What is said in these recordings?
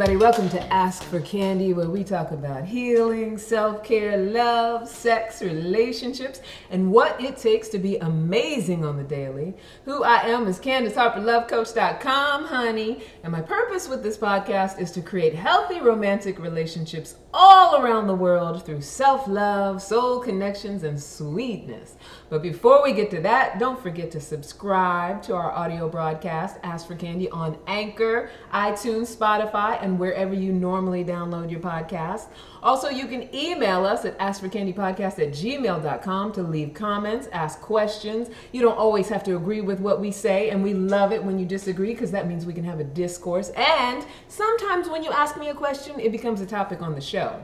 everybody? Welcome to Ask for Candy, where we talk about healing, self care, love, sex, relationships, and what it takes to be amazing on the daily. Who I am is Candace Harper, lovecoach.com, honey. And my purpose with this podcast is to create healthy romantic relationships all around the world through self love, soul connections, and sweetness. But before we get to that, don't forget to subscribe to our audio broadcast, Ask for Candy, on Anchor, iTunes, Spotify, and wherever you normally download your podcast. Also, you can email us at askforcandypodcast at gmail.com to leave comments, ask questions. You don't always have to agree with what we say, and we love it when you disagree because that means we can have a discourse. And sometimes when you ask me a question, it becomes a topic on the show.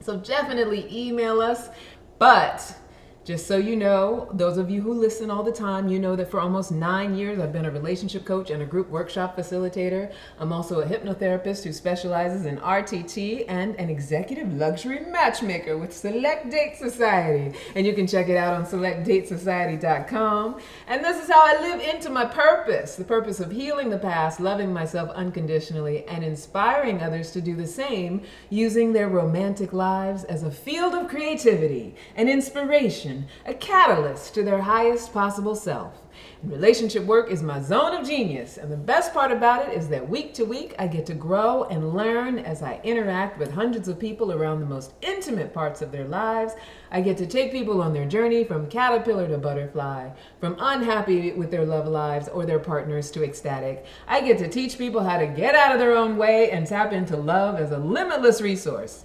So definitely email us. But just so you know, those of you who listen all the time, you know that for almost nine years I've been a relationship coach and a group workshop facilitator. I'm also a hypnotherapist who specializes in RTT and an executive luxury matchmaker with Select Date Society. And you can check it out on selectdatesociety.com. And this is how I live into my purpose the purpose of healing the past, loving myself unconditionally, and inspiring others to do the same using their romantic lives as a field of creativity and inspiration, a catalyst to their highest possible self. Relationship work is my zone of genius, and the best part about it is that week to week I get to grow and learn as I interact with hundreds of people around the most intimate parts of their lives. I get to take people on their journey from caterpillar to butterfly, from unhappy with their love lives or their partners to ecstatic. I get to teach people how to get out of their own way and tap into love as a limitless resource.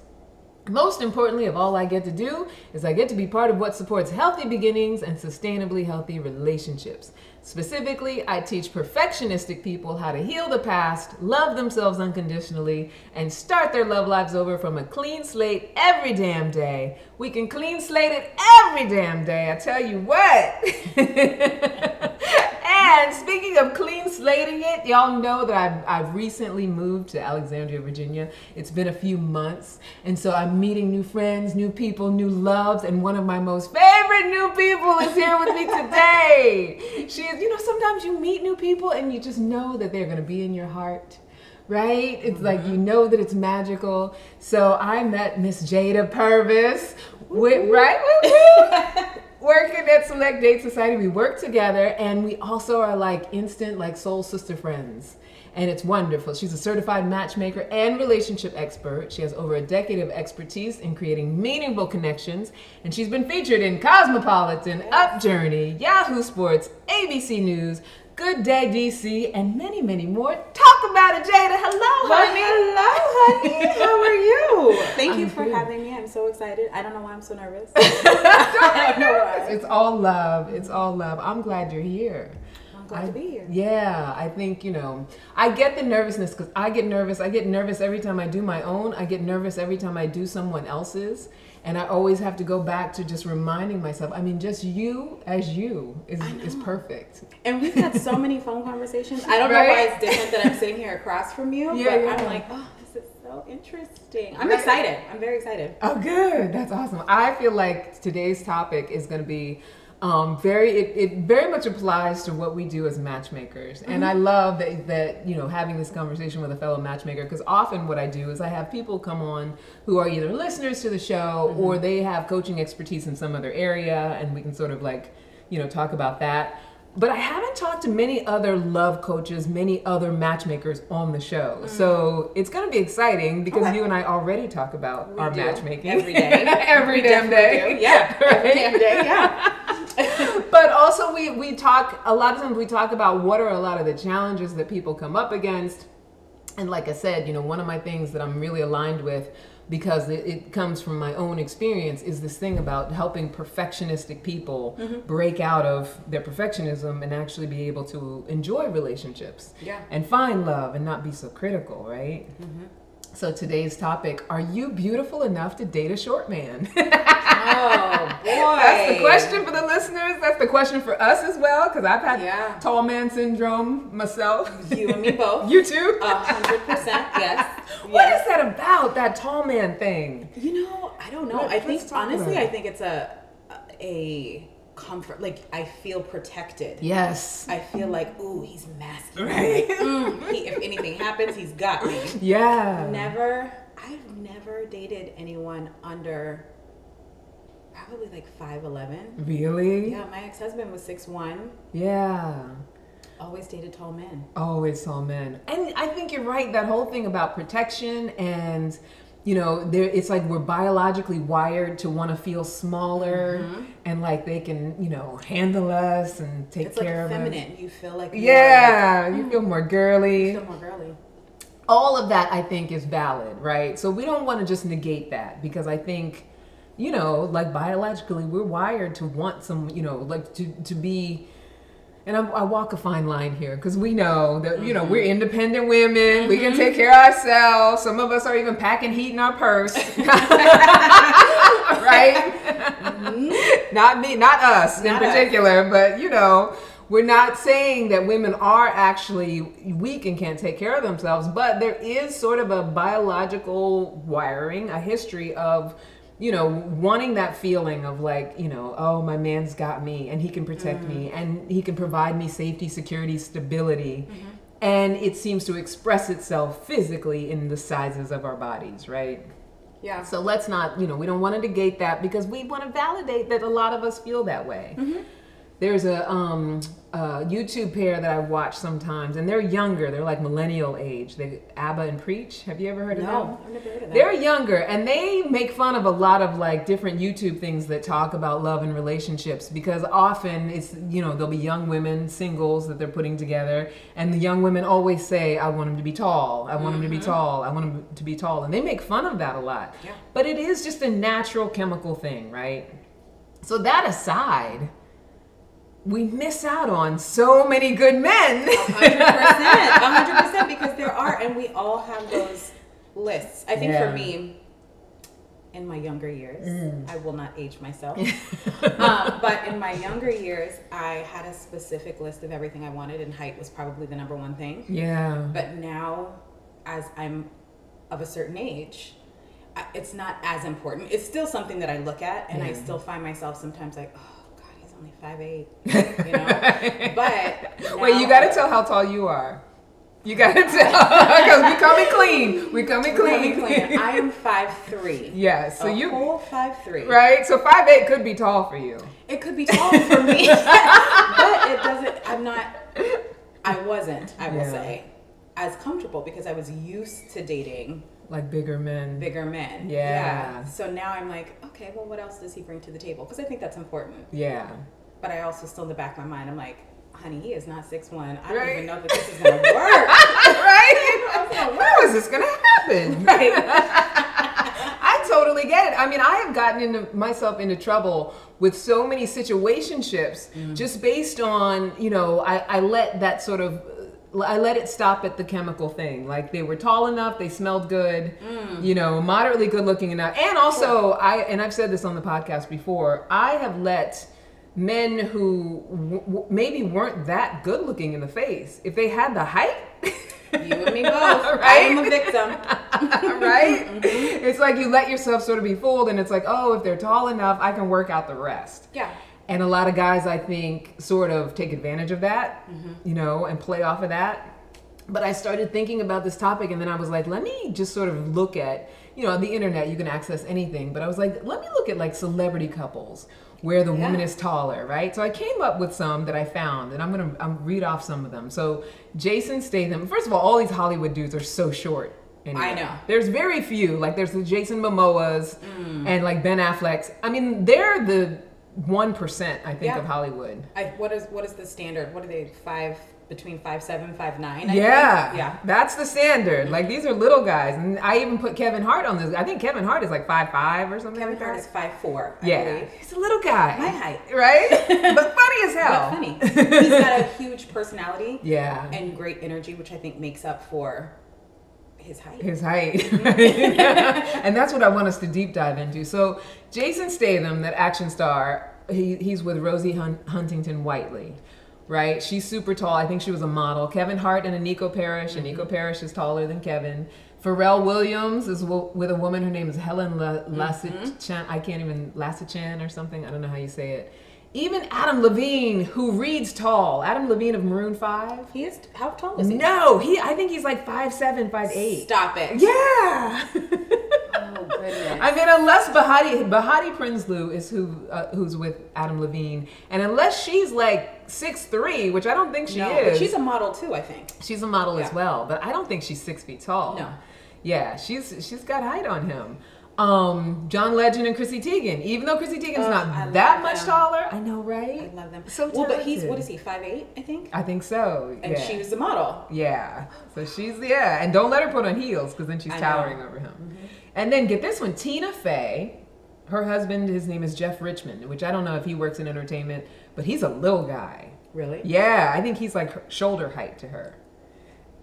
Most importantly of all I get to do is I get to be part of what supports healthy beginnings and sustainably healthy relationships. Specifically, I teach perfectionistic people how to heal the past, love themselves unconditionally, and start their love lives over from a clean slate every damn day. We can clean slate it every damn day, I tell you what. and speaking of clean slating it, y'all know that I've, I've recently moved to Alexandria, Virginia. It's been a few months, and so I'm meeting new friends, new people, new loves, and one of my most favorite new people is here with me today. She is, you know, sometimes you meet new people and you just know that they're gonna be in your heart. Right? It's like you mm-hmm. know that it's magical. So I met Miss Jada Purvis. With, right? Working at Select Date Society. We work together and we also are like instant, like soul sister friends. And it's wonderful. She's a certified matchmaker and relationship expert. She has over a decade of expertise in creating meaningful connections. And she's been featured in Cosmopolitan, Upjourney, Yahoo Sports, ABC News, Good Day DC, and many, many more. Talk about it, Jada. Hello, honey. Hello, honey. How are you? Thank you I'm for good. having me. I'm so excited. I don't know why I'm so nervous. Don't know nervous. why. It's all love. It's all love. I'm glad you're here. I'm glad to be here. Yeah, I think, you know, I get the nervousness because I get nervous. I get nervous every time I do my own. I get nervous every time I do someone else's. And I always have to go back to just reminding myself. I mean, just you as you is, is perfect. And we've had so many phone conversations. I don't know why it's different that I'm sitting here across from you, Yeah, but yeah. I'm like, oh, this is so interesting. I'm Right. excited. I'm very excited. Oh, good. That's awesome. I feel like today's topic is going to be um, very. It, it very much applies to what we do as matchmakers, and I love that that you know having this conversation with a fellow matchmaker because often what I do is I have people come on who are either listeners to the show or they have coaching expertise in some other area, and we can sort of like you know talk about that. But I haven't talked to many other love coaches, many other matchmakers on the show. So mm. it's going to be exciting because Okay. you and I already talk about our do. matchmaking Every day. every damn day. Yeah. Every damn day. Yeah. but also we we talk a lot of times we talk about what are a lot of the challenges that people come up against and like i said you know one of my things that i'm really aligned with because it, it comes from my own experience is this thing about helping perfectionistic people mm-hmm. break out of their perfectionism and actually be able to enjoy relationships Yeah. and find love and not be so critical right mm-hmm. So today's topic: Are you beautiful enough to date a short man? Oh boy. That's the question for the listeners. That's the question for us as well, because I've had Yeah. tall man syndrome myself. You and me both. You too. A hundred percent. Yes. What yes. is that about? That tall man thing? You know, I don't know. Let- I think honestly, about. I think it's a a comfort. Like I feel protected. Yes. I feel like, ooh, he's masculine. Right. Like, mm, he, if anything happens, he's got me. Yeah. Never. I've never dated anyone under probably like five eleven. Really? Yeah, my ex husband was six one. Yeah. Always dated tall men. Always tall men. And I think you're right. That whole thing about protection and you know, there it's like we're biologically wired to want to feel smaller mm-hmm. and like they can, you know, handle us and take It's like care of us. feminine. You feel like Yeah, you mm. feel more girly. you feel more girly. all of that I think is valid, right? So we don't want to just negate that because I think, you know, like biologically, we're wired to want some, you know, like to to be. And I, I walk a fine line here because we know that you know we're mm-hmm. independent women. We can take mm-hmm. care of ourselves. Some of us are even packing heat in our purse, right? Mm-hmm. not me, not us Not in us. particular, but you know, we're not saying that women are actually weak and can't take care of themselves, but there is sort of a biological wiring, a history of, you know, wanting that feeling of like, you know, oh, my man's got me and he can protect me mm-hmm. and he can provide me safety, security, stability. Mm-hmm. And it seems to express itself physically in the sizes of our bodies, right? Yeah. So let's not, you know, we don't want to negate that because we want to validate that a lot of us feel that way. Mm-hmm. There's a, um, a YouTube pair that I watch sometimes, and they're younger. They're like millennial age. They Aba and Preach. Have you ever heard of them? no, I've never heard of that. They're younger and they make fun of a lot of like different YouTube things that talk about love and relationships because often it's, you know, there'll be young women, singles that they're putting together, and the young women always say, I want him to be tall, I want him to be tall, I want him to be tall. And they make fun of that a lot. Yeah. But it is just a natural chemical thing, right? So that aside, we miss out on so many good men. hundred percent, hundred percent, because there are, and we all have those lists. I think Yeah. for me, in my younger years, Mm. I will not age myself, um, but in my younger years, I had a specific list of everything I wanted, and height was probably the number one thing. yeah. But now, as I'm of a certain age, it's not as important. It's still something that I look at, and I still find myself sometimes like, oh only five eight, you know. but Wait, you got to tell how tall you are. You got to tell because we coming clean. We coming Coming clean. clean. I am five three. yeah. So a you whole five three. right. So five eight could be tall for you. It could be tall for me, but it doesn't. I'm not. I wasn't. I will Yeah. say, as comfortable because I was used to dating Like bigger men. bigger men. Yeah. So now I'm like, okay, well, what else does he bring to the table? Because I think that's important. Yeah. But I also still in the back of my mind, I'm like, honey, he is not six one. I don't even know that this is gonna work. right? How is this gonna happen? right. I totally get it. I mean, I have gotten into myself into trouble with so many situationships mm. just based on, you know, I, I let that sort of I let it stop at the chemical thing. Like they were tall enough, they smelled good, mm. you know, moderately good looking enough. And also I and I've said this on the podcast before, I have let men who w- w- maybe weren't that good looking in the face, if they had the height, You and me both. I am a victim. right? Mm-hmm. It's like you let yourself sort of be fooled, and it's like, oh, if they're tall enough, I can work out the rest. Yeah. And a lot of guys, I think, sort of take advantage of that, you know, and play off of that. But I started thinking about this topic, and then I was like, let me just sort of look at, you know, the internet, you can access anything. But I was like, let me look at like celebrity couples where the woman is taller, right? So I came up with some that I found, and I'm gonna I'm read off some of them. So Jason Statham, first of all, all these Hollywood dudes are so short. anyway. I know. There's very few. Like there's the Jason Momoas Mm. and like Ben Affleck's. I mean, they're the one percent, I think, Yeah. of Hollywood. I, what is what is the standard? What are they? Five between five seven, five nine. I Yeah, think? Yeah. that's the standard. Like these are little guys, and I even put Kevin Hart on this. I think Kevin Hart is like five five or something. Kevin like Hart that. is five four. I yeah, believe. he's a little guy. My height. right? but funny as hell. But funny. He's got a huge personality Yeah, and great energy, which I think makes up for his height. his height. and that's what I want us to deep dive into. So, Jason Statham, that action star, he, he's with Rosie Hun- Huntington Whiteley, right? She's super tall. I think she was a model. Kevin Hart and Eniko Parrish, mm-hmm. and Eniko Parrish is taller than Kevin. Pharrell Williams is with a woman. Her name is Helen La- mm-hmm. Lasichanh. I can't even Lasichanh or something. I don't know how you say it. Even Adam Levine, who reads tall. Adam Levine of Maroon Five. He is how tall is he? No, he. I think he's like five seven, five eight. Stop it. Yeah. Oh goodness. I mean, unless Behati Behati Prinsloo is who uh, who's with Adam Levine, and unless she's like six three, which I don't think she no, is. but she's a model too, I think. she's a model as well, but I don't think she's six feet tall. No. Yeah, she's she's got height on him. Um, John Legend and Chrissy Teigen, even though Chrissy Teigen's Oh, not I that much them. taller. I know, right? I love them. So well, but he's what is he? Five eight, I think. I think so. And yeah. she was the model. Yeah. So she's yeah, and don't let her put on heels because then she's I know. towering over him. And then get this one, Tina Fey. Her husband, his name is Jeff Richmond, which I don't know if he works in entertainment, but he's a little guy. Really? Yeah, I think he's like shoulder height to her.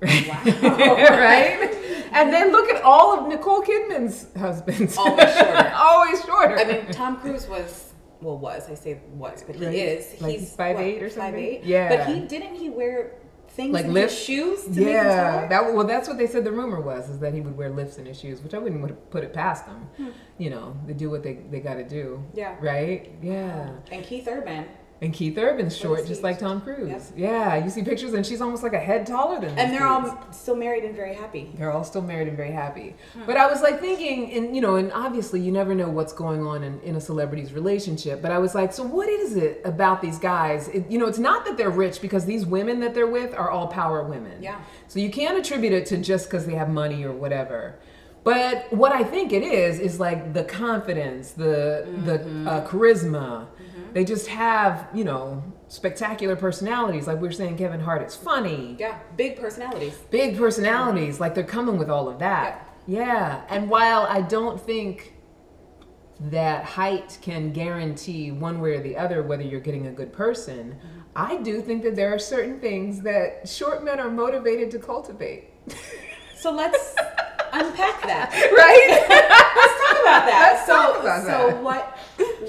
Wow. right? And then look at all of Nicole Kidman's husbands. Always shorter. Always shorter. I mean, Tom Cruise was well was I say was, but he Right. is. Like he's 5'8" or something. Five eight. Yeah. But he didn't he wear things Like in lifts? his shoes to make him yeah, that well, that's what they said. The rumor was is that he would wear lifts in his shoes, which I wouldn't would put it past them. You know, they do what they they got to do. Hmm. Yeah. Right. Yeah. And Keith Urban. And Keith Urban's short, just like Tom Cruise. Yep. Yeah, you see pictures, and she's almost like a head taller than. And they're dudes. all still married and very happy. They're all still married and very happy. Hmm. But I was like thinking, and you know, and obviously you never know what's going on in, in a celebrity's relationship. But I was like, so what is it about these guys? It, you know, it's not that they're rich because these women that they're with are all power women. Yeah. So you can't attribute it to just because they have money or whatever. But what I think it is is like the confidence, the the uh, charisma. They just have you know spectacular personalities. Like we were saying, Kevin Hart is funny Yeah. Big personalities. big personalities like they're coming with all of that yeah. and while i don't think that height can guarantee one way or the other whether you're getting a good person i do think that there are certain things that short men are motivated to cultivate So let's unpack that. right Let's talk about that. Let's so, talk about so that. What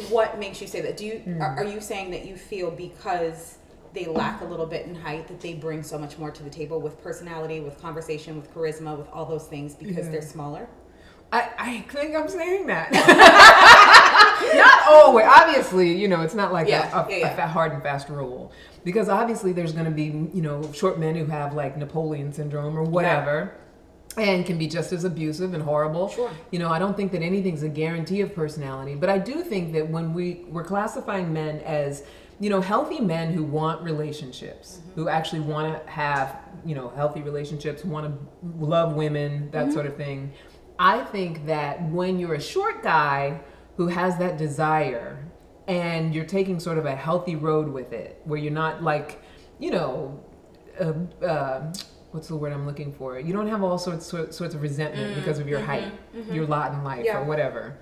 what makes you say that? Do you hmm. are, are you saying that you feel because they lack a little bit in height that they bring so much more to the table with personality, with conversation, with charisma, with all those things because Yeah. they're smaller? I, I think I'm saying that. not always. Obviously, you know, it's not like Yeah, a, a, yeah, yeah. a fa- hard and fast rule. Because obviously, there's going to be, you know, short men who have like Napoleon syndrome or whatever. And can be just as abusive and horrible. Sure. You know, I don't think that anything's a guarantee of personality, but I do think that when we we're classifying men as, you know, healthy men who want relationships, who actually want to have, you know, healthy relationships, want to love women, that sort of thing. I think that when you're a short guy who has that desire and you're taking sort of a healthy road with it, where you're not like, you know, uh, uh, what's the word I'm looking for? You don't have all sorts sorts, sorts of resentment mm, because of your mm-hmm, height, mm-hmm. your lot in life, Yeah. or whatever.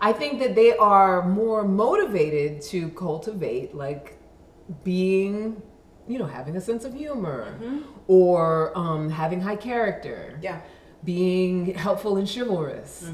I think that they are more motivated to cultivate like being, you know, having a sense of humor mm-hmm. or um, having high character Yeah. being helpful and chivalrous.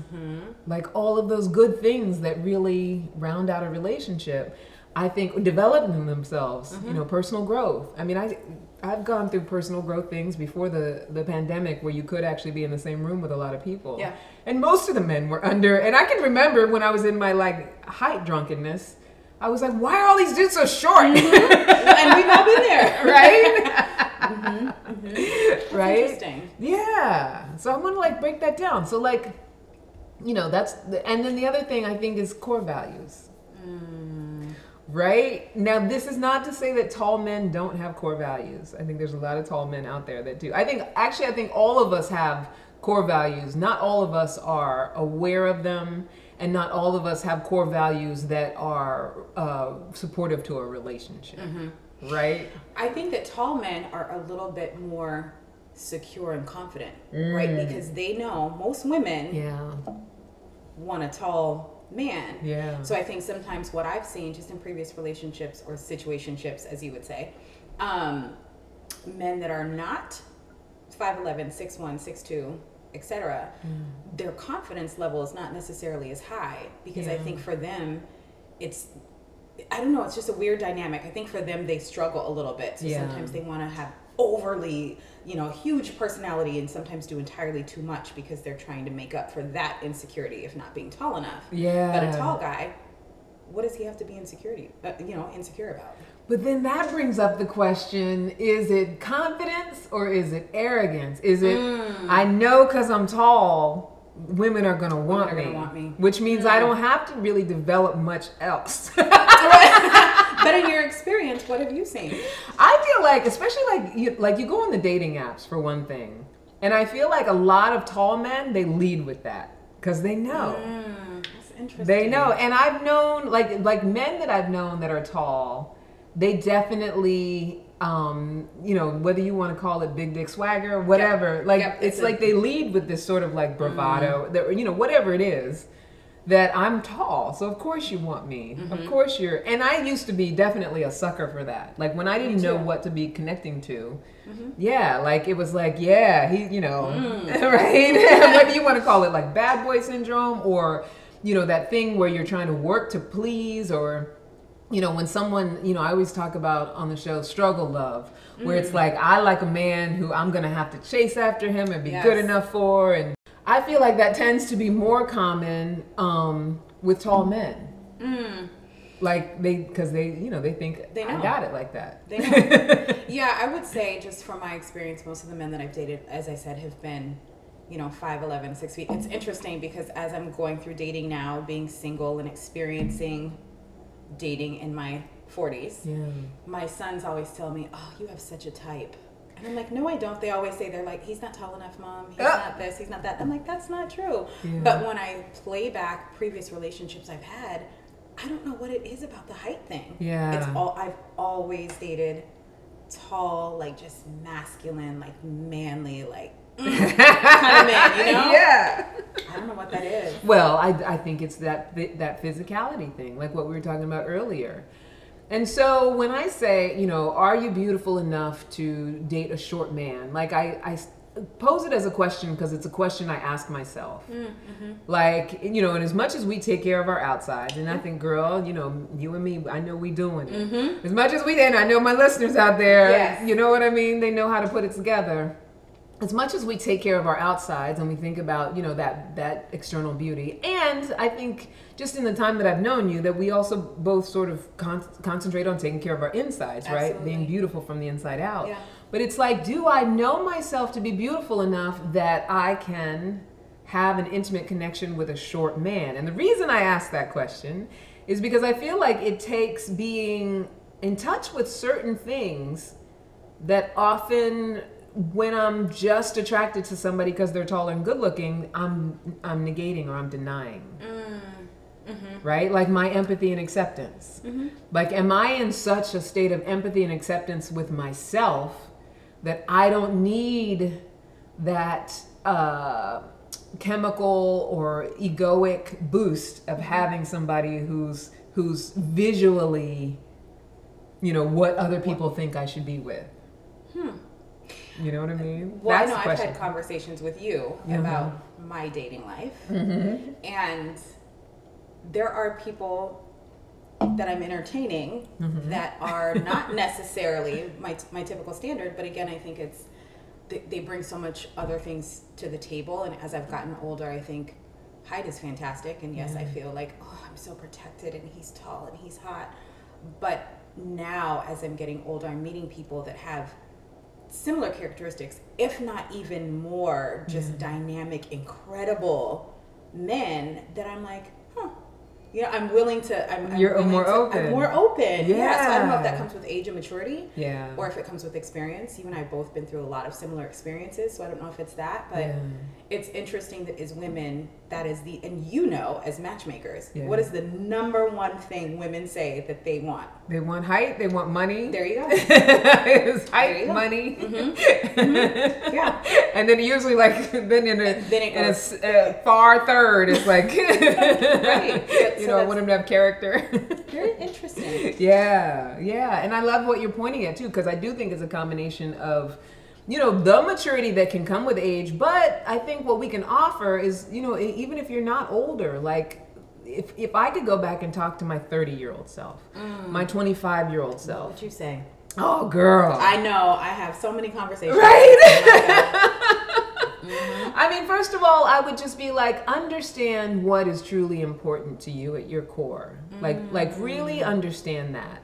Like all of those good things that really round out a relationship. I think developing themselves, you know, personal growth. I mean, I I've gone through personal growth things before the the pandemic where you could actually be in the same room with a lot of people. Yeah. And most of the men were under and I can remember when I was in my like height drunkenness, I was like, why are all these dudes so short? Mm-hmm. and we've all been there. Mm-hmm, mm-hmm. right? That's right? Interesting. Yeah. So I want to like break that down. So like, you know, that's the, and then the other thing I think is core values. Mm. Right? Now this is not to say that tall men don't have core values. I think there's a lot of tall men out there that do. I think actually I think all of us have core values. Not all of us are aware of them and not all of us have core values that are uh, supportive to a relationship. Right? I think that tall men are a little bit more secure and confident, Mm. right? Because they know most women Yeah. want a tall man. Yeah. So I think sometimes what I've seen just in previous relationships or situationships, as you would say, um, men that are not 5'11, 6'1, 6'2, etc., their confidence level is not necessarily as high because I think for them, it's I don't know, it's just a weird dynamic. I think for them they struggle a little bit. So Yeah. sometimes they want to have overly, you know, huge personality and sometimes do entirely too much because they're trying to make up for that insecurity of not being tall enough. Yeah. But a tall guy, what does he have to be insecurity, uh, you know, insecure about? But then that brings up the question is it confidence or is it arrogance? Is it, I know because I'm tall, women are going to want, are me, gonna want me. Which means I don't have to really develop much else. but in your experience, what have you seen? I feel like, especially like you, like you go on the dating apps for one thing, and I feel like a lot of tall men they lead with that because they know. Mm, that's interesting. They know, and I've known like like men that I've known that are tall. They definitely, um, you know, whether you want to call it big dick swagger, whatever. Like Yep, it's it's like they lead with this sort of like bravado, that you know, whatever it is. That I'm tall, so of course you want me. Of course you're. And I used to be definitely a sucker for that. Like when I didn't know what to be connecting to, yeah, like it was like, yeah, he, you know, right? Whether you want to call it like bad boy syndrome or, you know, that thing where you're trying to work to please or, you know, when someone, you know, I always talk about on the show struggle love, where it's like, I like a man who I'm going to have to chase after him and be good enough for. And I feel like that tends to be more common um, with tall men. Like they, because they, you know, they think They I know. got it like that. Yeah, I would say just from my experience, most of the men that I've dated, as I said, have been, you know, 5'11", 6 feet. It's interesting because as I'm going through dating now, being single and experiencing dating in my 40s, Yeah. my sons always tell me, "Oh, you have such a type." And I'm like, "No, I don't." They always say they're like, "He's not tall enough, mom. He's Ah. not this. He's not that." I'm like, "That's not true." Yeah. But when I play back previous relationships I've had, I don't know what it is about the height thing. Yeah. It's all I've always dated tall, like just masculine, like manly, like kind of man, you know? Yeah. I don't know what that is. Well, I, I think it's that that physicality thing, like what we were talking about earlier. And so when I say, you know, are you beautiful enough to date a short man? Like I, I pose it as a question because it's a question I ask myself. Mm, mm-hmm. Like, you know, and as much as we take care of our outsides, and I mm. think, girl, you know, you and me, I know we doing it. Mm-hmm. As much as we, and I know my listeners out there, Yes. you know what I mean? They know how to put it together as much as we take care of our outsides and we think about you know that that external beauty and i think just in the time that i've known you that we also both sort of con- concentrate on taking care of our insides right? Being beautiful from the inside out. Yeah. but it's like do i know myself to be beautiful enough that i can have an intimate connection with a short man? And the reason i ask that question is because i feel like it takes being in touch with certain things that often when I'm just attracted to somebody because they're tall and good looking, I'm I'm negating or I'm denying. Mm, mm-hmm. Right? Like my empathy and acceptance. Mm-hmm. Like am I in such a state of empathy and acceptance with myself that I don't need that uh, chemical or egoic boost of mm-hmm. having somebody who's who's visually you know what other people think I should be with. Hmm. You know what I mean? Well, That's I know I've question. had conversations with you Mhm. about my dating life, Mm-hmm. and there are people that I'm entertaining Mm-hmm. that are not necessarily my my typical standard. But again, I think it's they, they bring so much other things to the table, and as I've gotten older, I think height is fantastic, and yes, I feel like oh, I'm so protected, and he's tall and he's hot, but now as I'm getting older, I'm meeting people that have similar characteristics, if not even more, just dynamic, incredible men that I'm like, huh. You know, I'm willing to. I'm, I'm You're willing more to- open. I'm more open. Yeah. So I don't know if that comes with age and maturity, Yeah. or if it comes with experience. You and I have both been through a lot of similar experiences, so I don't know if it's that. But Yeah. it's interesting that as women, that is the and you know as matchmakers, Yeah. what is the number one thing women say that they want? They want height. They want money. There you go. it's height, go. money, yeah. and then usually like then in a Then it in a goes- s- uh, far third, it's like Right. So- you so know, I want him to have character. Very interesting. yeah, yeah, and I love what you're pointing at too, because I do think it's a combination of you know the maturity that can come with age but i think what we can offer is you know even if you're not older like if, if i could go back and talk to my 30 year old self mm. my 25 year old self would you say? oh girl I know. I have so many conversations. Right? I mean, first of all, I would just be like, understand what is truly important to you at your core. Like, like really mm. understand that.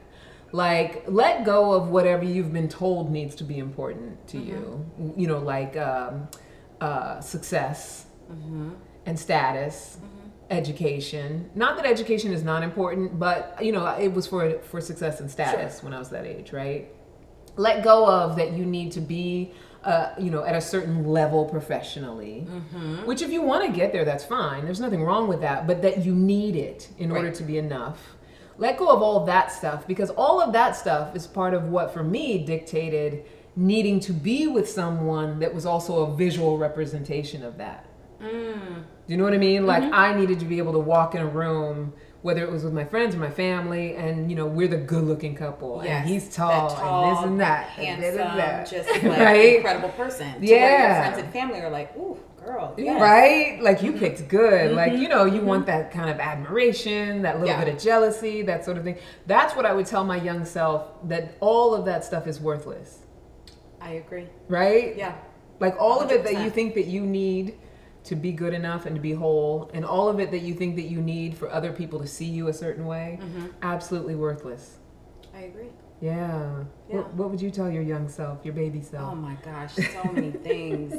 Like, let go of whatever you've been told needs to be important to you. You know, like um, uh, success and status, education. Not that education is not important, but you know, it was for for success and status when I was that age, right? let go of that you need to be uh, you know at a certain level professionally which if you want to get there that's fine. There's nothing wrong with that but that you need it in order to be enough let go of all that stuff because all of that stuff is part of what for me dictated needing to be with someone that was also a visual representation of that mm. do you know what I mean? Like mm-hmm. I needed to be able to walk in a room, whether it was with my friends or my family, and you know we're the good-looking couple, Yes, and he's tall, tall, and this and that, and handsome, this and that. just like right, incredible person. Yeah. your friends and family are like, ooh, girl, yes. right. Like you mm-hmm. picked good. Like mm-hmm. you know you want mm-hmm. that kind of admiration, that little Yeah. bit of jealousy, that sort of thing. That's what I would tell my young self. That all of that stuff is worthless, I agree. right? Yeah. Like all of it that you think that you need to be good enough and to be whole, and all of it that you think that you need for other people to see you a certain way, Mm-hmm. absolutely worthless. I agree. Yeah. Yeah. What, what would you tell your young self, your baby self? Oh my gosh, so many things.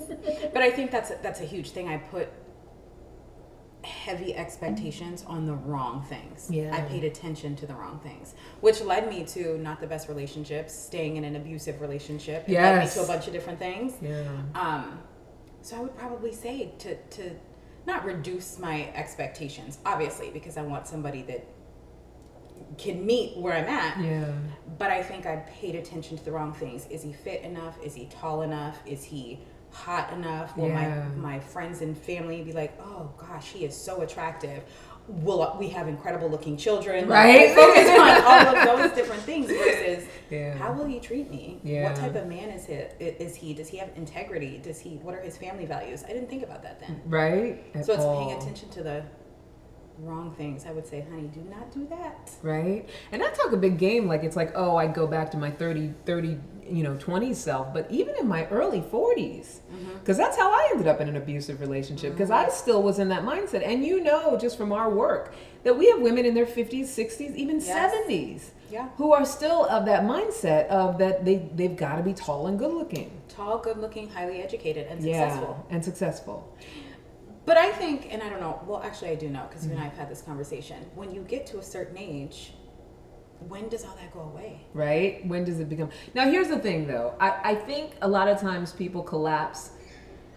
But I think that's a, that's a huge thing. I put heavy expectations on the wrong things. Yeah. I paid attention to the wrong things, which led me to not the best relationships, staying in an abusive relationship. It led me Yes. to a bunch of different things. yeah. Um, so I would probably say to to not reduce my expectations, obviously, because I want somebody that can meet where I'm at. Yeah. But I think I paid attention to the wrong things. Is he fit enough? Is he tall enough? Is he hot enough? Will Yeah. my my friends and family be like, oh gosh, he is so attractive? Will we have incredible looking children? Right. I focus on all of those different things versus Yeah. how will he treat me? Yeah. What type of man is he? Is he? Does he have integrity? Does he? What are his family values? I didn't think about that then. Right? At So it's all. paying attention to the wrong things. I would say, honey, do not do that. Right? And I talk a big game like it's like, oh, I go back to my 30, 30, you know, 20s self, but even in my early 40s, because mm-hmm. that's how I ended up in an abusive relationship, because I mm-hmm. still was in that mindset. And you know, just from our work, that we have women in their 50s, 60s, even Yes. 70s. Yeah. Who are still of that mindset of that they they've got to be tall and good looking, Tall, good-looking, highly educated, and yeah, successful. and successful. But I think, and I don't know. Well, actually, I do know because you and I have had this conversation. When you get to a certain age, when does all that go away? right? When does it become? Now, here's the thing, though. I, I think a lot of times people collapse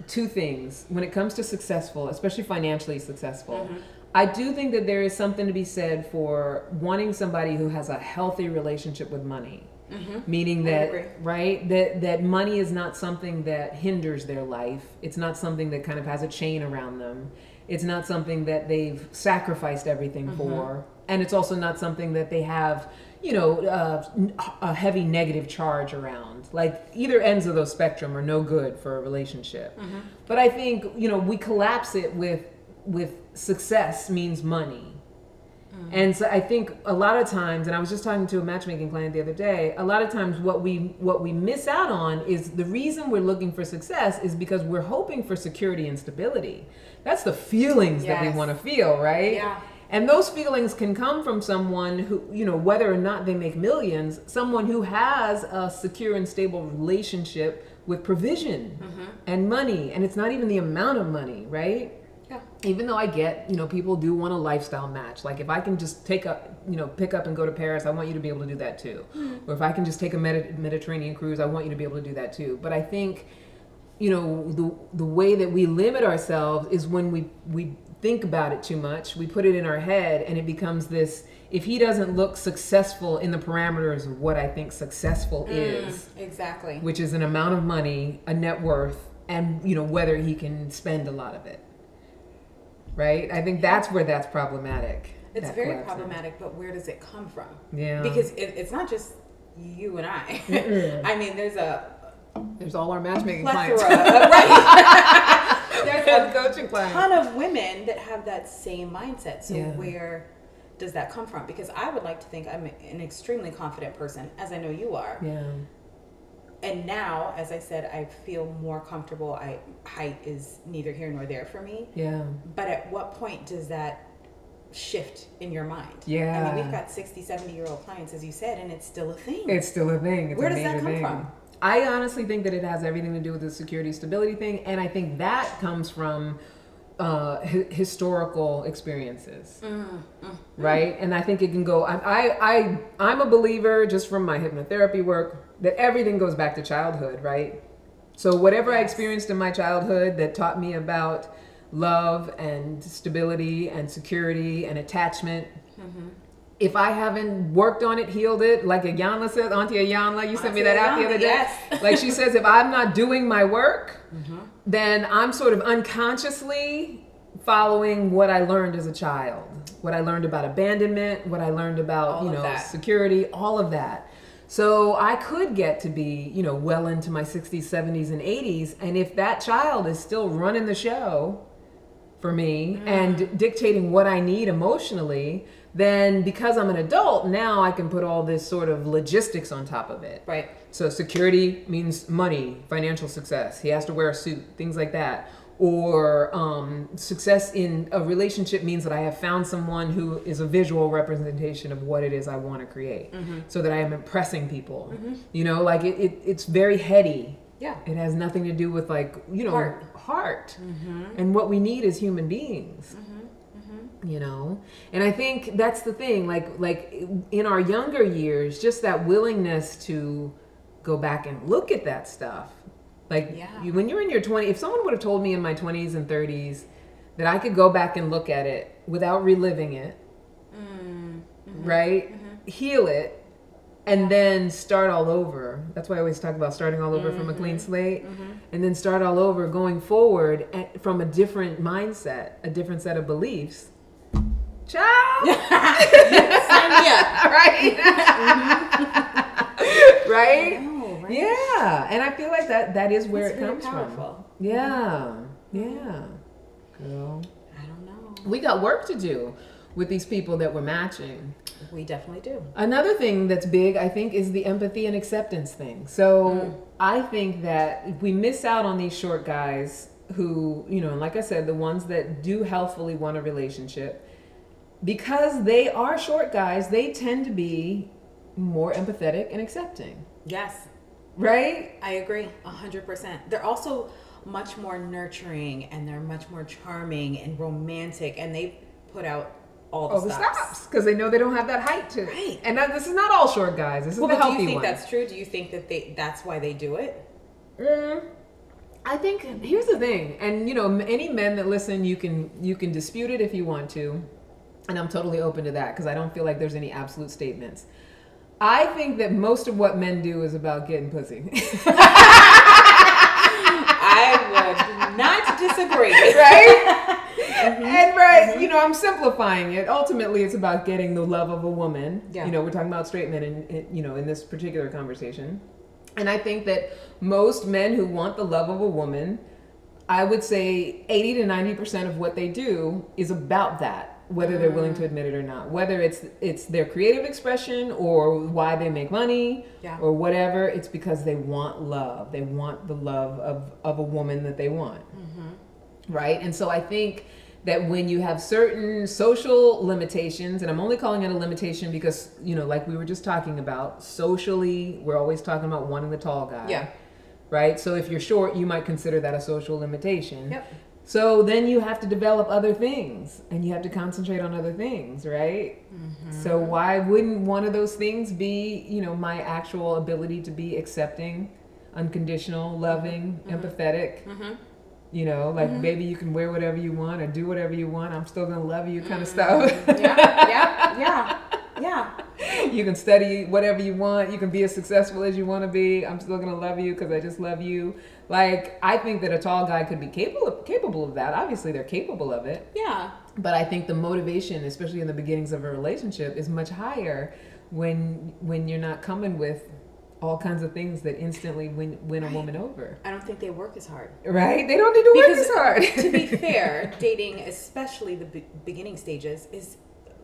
two things when it comes to successful, especially financially successful. Mm-hmm. I do think that there is something to be said for wanting somebody who has a healthy relationship with money. Meaning Mm-hmm. I that right that that money is not something that hinders their life. It's not something that kind of has a chain around them. It's not something that they've sacrificed everything Mm-hmm. for, and it's also not something that they have, you know, uh, a heavy negative charge around. Like either ends of those spectrum are no good for a relationship. Mm-hmm. But I think you know we collapse it with with success means money. Mm. And so I think a lot of times, and I was just talking to a matchmaking client the other day. A lot of times, what we what we miss out on is the reason we're looking for success is because we're hoping for security and stability. That's the feelings that we want to feel, right? Yeah. And those feelings can come from someone who, you know, whether or not they make millions, someone who has a secure and stable relationship with provision mm-hmm. and money. And it's not even the amount of money, right? Even though I get, you know, people do want a lifestyle match. Like if I can just take up, you know, pick up and go to Paris, I want you to be able to do that too. Hmm. Or if I can just take a Medi- Mediterranean cruise, I want you to be able to do that too. But I think, you know, the the way that we limit ourselves is when we we think about it too much. We put it in our head, and it becomes this. If he doesn't look successful in the parameters of what I think successful hmm, is, Exactly. which is an amount of money, a net worth, and you know whether he can spend a lot of it. Right? I think that's where that's problematic. It's that very problematic, but where does it come from? Yeah. Because it, it's not just you and I. I mean, there's a There's all our matchmaking clients. right. There's a coaching clients. ton of women that have that same mindset. So Yeah. where does that come from? Because I would like to think I'm an extremely confident person, as I know you are. Yeah. And now, as I said, I feel more comfortable. I height is neither here nor there for me. Yeah. But at what point does that shift in your mind? Yeah. I mean, we've got 60, 70 year old clients, as you said, and it's still a thing. It's still a thing. It's Where a does that come thing. from? I honestly think that it has everything to do with the security stability thing, and I think that comes from uh, hi- historical experiences, Mm-hmm. right? And I think it can go. I, I, I, I'm a believer, just from my hypnotherapy work, that everything goes back to childhood, right? So whatever I experienced in my childhood that taught me about love and stability and security and attachment. Mm-hmm. If I haven't worked on it, healed it, like Iyanla says, Auntie Iyanla, you sent me Auntie that out the other day. yes. like she says, if I'm not doing my work, Mm-hmm. then I'm sort of unconsciously following what I learned as a child, what I learned about abandonment, what I learned about, All you know, that. security, all of that. So I could get to be, you know, well into my 60s, 70s, and 80s. And if that child is still running the show for me Mm. and dictating what I need emotionally, then because I'm an adult, now I can put all this sort of logistics on top of it. right. So security means money, financial success. He has to wear a suit, things like that. Or um, success in a relationship means that I have found someone who is a visual representation of what it is I want to create, mm-hmm. so that I am impressing people. Mm-hmm. You know, like it, it, it's very heady. Yeah. It has nothing to do with like you know Heart. heart. Mm-hmm. and what we need as human beings you know and i think that's the thing like like in our younger years just that willingness to go back and look at that stuff like Yeah. you, when you're in your 20s if someone would have told me in my 20s and 30s that i could go back and look at it without reliving it mm-hmm. right mm-hmm. heal it and then start all over that's why i always talk about starting all over from a clean mm-hmm. slate and then start all over going forward at, from a different mindset a different set of beliefs Ciao. Sign me up. right? right? Yeah, and I feel like that that is where That's it comes powerful. from. Yeah, mm-hmm. yeah. Girl, I don't know. we got work to do with these people that we're matching. We definitely do. Another thing that's big, I think, is the empathy and acceptance thing. So mm. I think that we miss out on these short guys who, you know, and like I said, the ones that do healthfully want a relationship, because they are short guys, they tend to be more empathetic and accepting, Yes. Right? I agree, a hundred percent. They're also much more nurturing and they're much more charming and romantic, and they put out all the All stops. because they know they don't have that height to. Right. And that, this is not all short guys. This is Well, the but do you think ones. that's true? Do you think that they that's why they do it? Mm, I think here's the thing, and you know, any men that listen, you can you can dispute it if you want to, and I'm totally open to that because I don't feel like there's any absolute statements. I think that most of what men do is about getting pussy, I would not disagree. right? Mm-hmm. And right, mm-hmm. you know, I'm simplifying it. Ultimately, it's about getting the love of a woman. Yeah. You know, we're talking about straight men, in, in you know, in this particular conversation. And I think that most men who want the love of a woman, I would say 80 to 90% of what they do is about that, whether they're willing to admit it or not. Whether it's it's their creative expression or why they make money Yeah. or whatever, it's because they want love. They want the love of, of a woman that they want. Mm-hmm. Right? And so I think that when you have certain social limitations, and I'm only calling it a limitation because, you know, like we were just talking about, socially, we're always talking about wanting the tall guy. Yeah. Right? So if you're short, you might consider that a social limitation. Yep. So then you have to develop other things and you have to concentrate on other things, right? Mm-hmm. So why wouldn't one of those things be, you know, my actual ability to be accepting, unconditional, loving, mm-hmm. empathetic? Mm-hmm. You know, like baby, you can wear whatever you want or do whatever you want. I'm still gonna love you, kind of stuff. Yeah, yeah, yeah, yeah. you can study whatever you want. You can be as successful as you want to be. I'm still gonna love you because I just love you. Like I think that a tall guy could be capable of, capable of that. Obviously, they're capable of it. Yeah. But I think the motivation, especially in the beginnings of a relationship, is much higher when when you're not coming with all kinds of things that instantly win win a woman over. I don't think they work as hard. Right? They don't need to work as hard. to be fair, dating, especially the be- beginning stages, is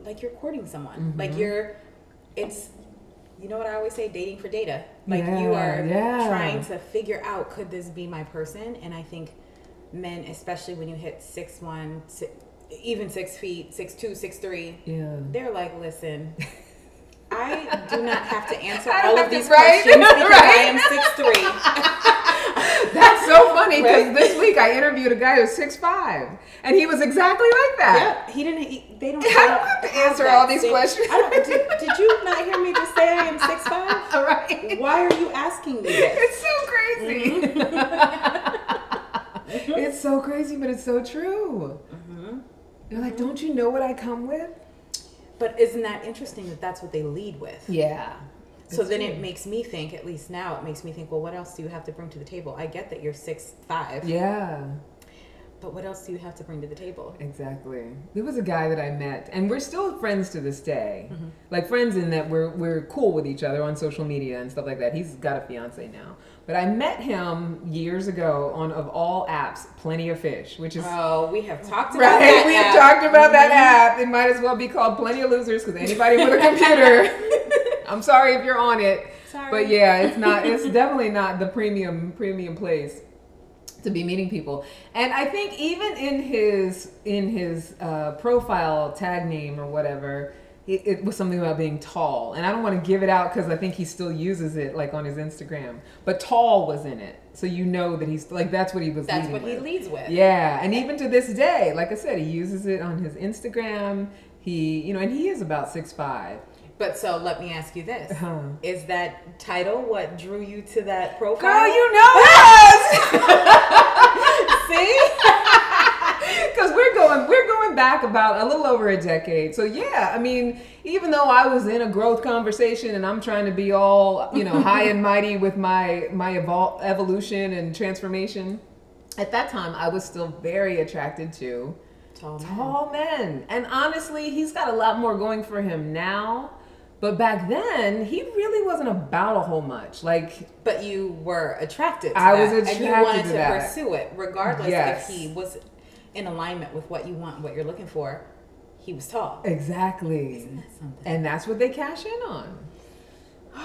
like you're courting someone. Like Mm-hmm. you're, it's, you know what I always say, dating for data. Like you are yeah. trying to figure out could this be my person? And I think men, especially when you hit six one, even six feet, six two, six three, yeah. they're like, listen. I do not have to answer all of to- these right? questions because Right? I am six three. That's so funny because Right? this week I interviewed a guy who's six five, and he was exactly like that. Yeah, he didn't. He, they don't. I don't have to answer all these same- questions. I don't, did, did you not hear me just say I am six five? All right. Why are you asking me this? It's so crazy. Mm-hmm. it's so crazy, but it's so true. Mm-hmm. You're like, don't you know what I come with? But isn't that interesting that that's what they lead with? Yeah. So then true. it makes me think, at least now, it makes me think, well, what else do you have to bring to the table? I get that you're six five, Yeah, but what else do you have to bring to the table? exactly. There was a guy that I met, and we're still friends to this day. Mm-hmm. Like friends in that we're we're cool with each other on social media and stuff like that. He's got a fiance now, but I met him years ago on of all apps, Plenty of Fish, which is Oh, we have talked about Right, that. we have app. Mm-hmm. talked about that app. It might as well be called Plenty of Losers because anybody with a computer. I'm sorry if you're on it, Sorry. but yeah, it's not. It's definitely not the premium premium place to be meeting people. And I think even in his in his uh, profile tag name or whatever. It, it was something about being tall, and I don't want to give it out because I think he still uses it like on his Instagram. But tall was in it, so you know that he's like that's what he was. That's what he leads with. Yeah, and even to this day, like I said, he uses it on his Instagram. He, you know, and he is about six five. But so let me ask you this: Huh. Is that title what drew you to that profile? Girl, you know us, see. because we're going, we're going back about a little over a decade. So yeah, I mean, even though I was in a growth conversation and I'm trying to be all, you know, high and mighty with my my evol- evolution and transformation, at that time I was still very attracted to Tall man. tall men. And honestly, he's got a lot more going for him now. But back then, he really wasn't about a whole much. Like, But you were attracted to I that, was and you wanted to that. pursue it, regardless Yes. if he was in alignment with what you want, what you're looking for. He was tall. exactly. Isn't that something? And that's what they cash in on.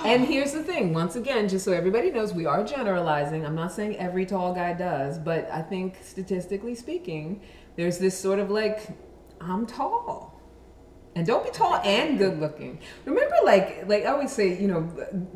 And here's the thing once again, just so everybody knows, we are generalizing. I'm not saying every tall guy does, but I think statistically speaking, there's this sort of like, I'm tall. And don't be tall and good looking. Remember, like, like I always say, you know,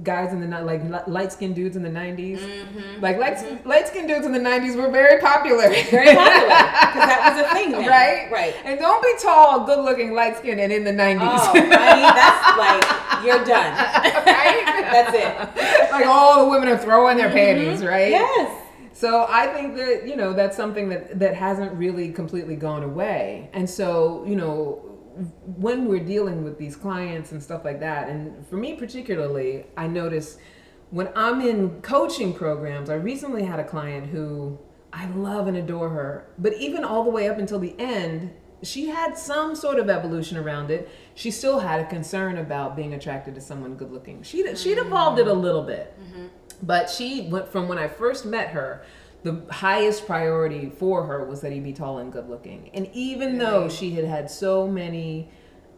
guys in the like light skinned dudes in the '90s, mm-hmm. like light mm-hmm. light skinned dudes in the '90s were very popular. Very popular because that was a thing, then. right? Right. And don't be tall, good looking, light skinned, and in the '90s. Oh, honey, that's like you're done. Right? That's it. like all the women are throwing their mm-hmm. panties, right? Yes. So I think that you know that's something that that hasn't really completely gone away. And so you know when we're dealing with these clients and stuff like that, and for me particularly, I notice when I'm in coaching programs. I recently had a client who I love and adore her, but even all the way up until the end. She had some sort of evolution around it. She still had a concern about being attracted to someone good looking. She'd, she'd evolved it a little bit. Mm-hmm. But she went from when I first met her, the highest priority for her was that he be tall and good looking. And even though she had had so many,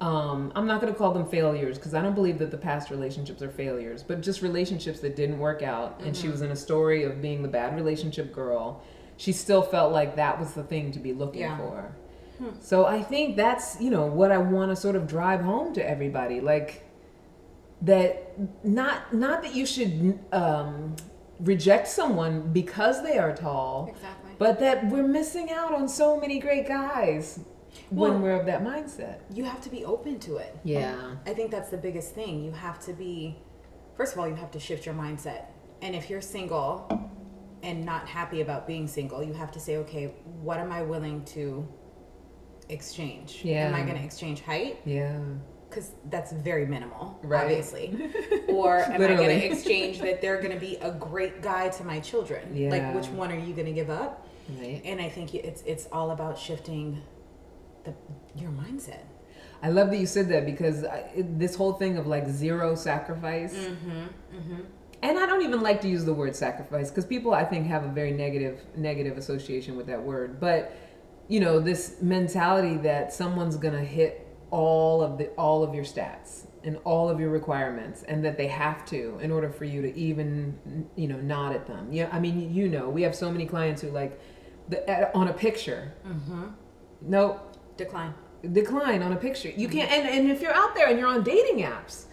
um, I'm not going to call them failures because I don't believe that the past relationships are failures, but just relationships that didn't work out. And she was in a story of being the bad relationship girl. She still felt like that was the thing to be looking Yeah. for. So I think that's, you know, what I want to sort of drive home to everybody. Like, that not not that you should um, reject someone because they are tall, Exactly. but that we're missing out on so many great guys Well- when we're of that mindset. You have to be open to it. Yeah, I think that's the biggest thing. You have to be, first of all, you have to shift your mindset. And if you're single and not happy about being single, you have to say, okay, what am I willing to exchange? Yeah. Am I going to exchange height? yeah, Because that's very minimal, Right. obviously. Or am I going Literally. to exchange that they're going to be a great guy to my children? Yeah. Like, which one are you going to give up? right. And I think it's it's all about shifting the your mindset. I love that you said that because I, this whole thing of like zero sacrifice. Mm-hmm. and I don't even like to use the word sacrifice because people I think have a very negative negative association with that word. But you know, this mentality that someone's gonna hit all of the all of your stats and all of your requirements and that they have to in order for you to even you know nod at them. Yeah, I mean, you know, we have so many clients who like the, at, on a picture. Mm-hmm. Nope Decline. decline on a picture. You can't, and, and if you're out there and you're on dating apps,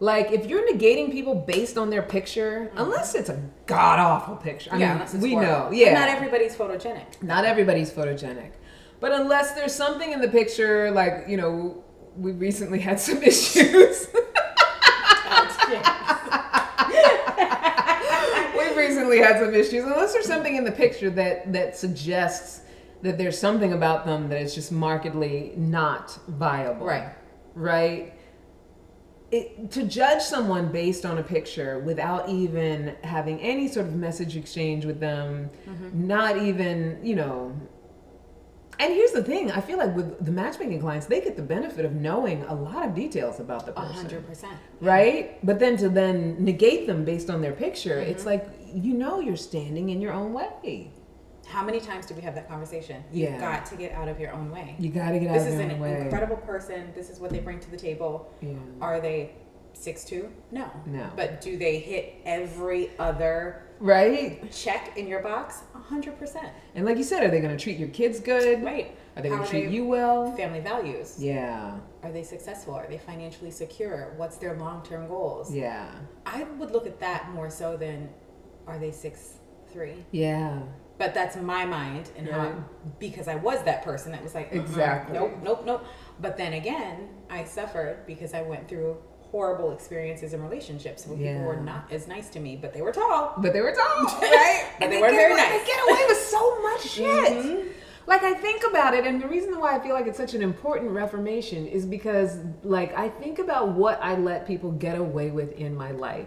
like if you're negating people based on their picture, unless it's a god awful picture, I yeah, mean, we horrible. know, yeah, not everybody's photogenic. not everybody's photogenic, but unless there's something in the picture, like you know, we recently had some issues. We've recently had some issues. Unless there's something in the picture that that suggests that there's something about them that is just markedly not viable. Right. Right. It, to judge someone based on a picture without even having any sort of message exchange with them, mm-hmm. not even, you know. And here's the thing I feel like with the matchmaking clients, they get the benefit of knowing a lot of details about the person hundred percent. right? But then to then negate them based on their picture, Mm-hmm. it's like you know you're standing in your own way. How many times do we have that conversation? Yeah. You've got to get out of your own way. You got to get out This of your own way. This is an incredible person. This is what they bring to the table. Yeah. Are they six two? No. No. But do they hit every other Right? check in your box? A hundred percent. And like you said, are they going to treat your kids good? Right. Are they going to treat you well? Family values. Yeah. Are they successful? Are they financially secure? What's their long term goals? Yeah. I would look at that more so than are they six three? Yeah. But that's my mind and Right. how because I was that person that was like "Mm-mm, Exactly. nope nope nope. But then again, I suffered because I went through horrible experiences in relationships people Yeah. were not as nice to me, but they were tall. But they were tall, right? But And they weren't very away- nice. They get away with so much shit. Mhm. Like I think about it, and the reason why I feel like it's such an important reformation is because, like, I think about what I let people get away with in my life.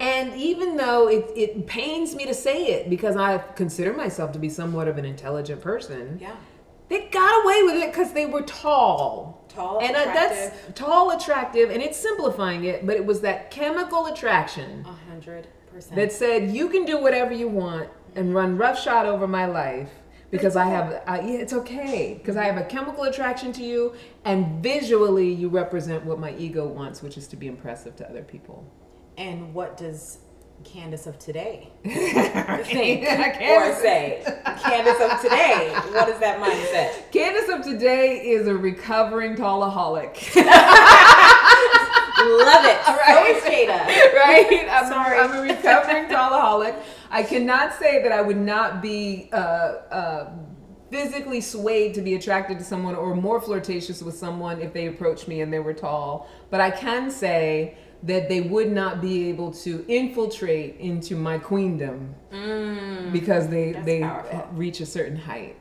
And even though it, it pains me to say it because I consider myself to be somewhat of an intelligent person, Yeah. They got away with it because they were tall. Tall, and uh, that's tall, attractive, and it's simplifying it, but it was that chemical attraction A hundred percent. that said you can do whatever you want and run roughshod over my life because I have I, yeah, it's okay because I have a chemical attraction to you and visually you represent what my ego wants, which is to be impressive to other people. and what does Candace of today think or say? Candace of today, what is that mindset? Candace of today is a recovering tallaholic, Love it. So Right. is Jaida. right? I'm, Sorry. I'm a recovering tallaholic. I cannot say that I would not be uh, uh, physically swayed to be attracted to someone or more flirtatious with someone if they approached me and they were tall. But I can say that they would not be able to infiltrate into my queendom because they Mm. They powerful. Mm-hmm. reach a certain height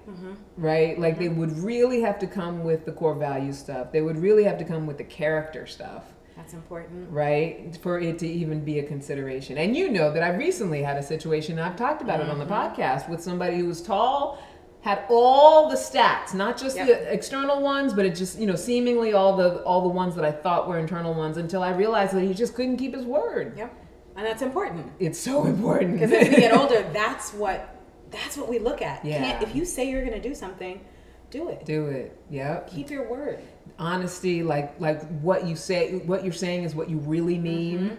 right like they would really have to come with the core value stuff they would really have to come with the character stuff That's important. right for it to even be a consideration and you know that i recently had a situation i've talked about it on the Mm-hmm. podcast with somebody who was tall had all the stats not just Yep. the external ones but it just you know seemingly all the all the ones that i thought were internal ones until i realized that he just couldn't keep his word Yep. And that's important. it's so important Because as we get older, that's what that's what we look at. Yeah. Can't, if you say you're going to do something, do it. do it yep Keep your word. honesty like like what you say what you're saying is what you really mean mm-hmm.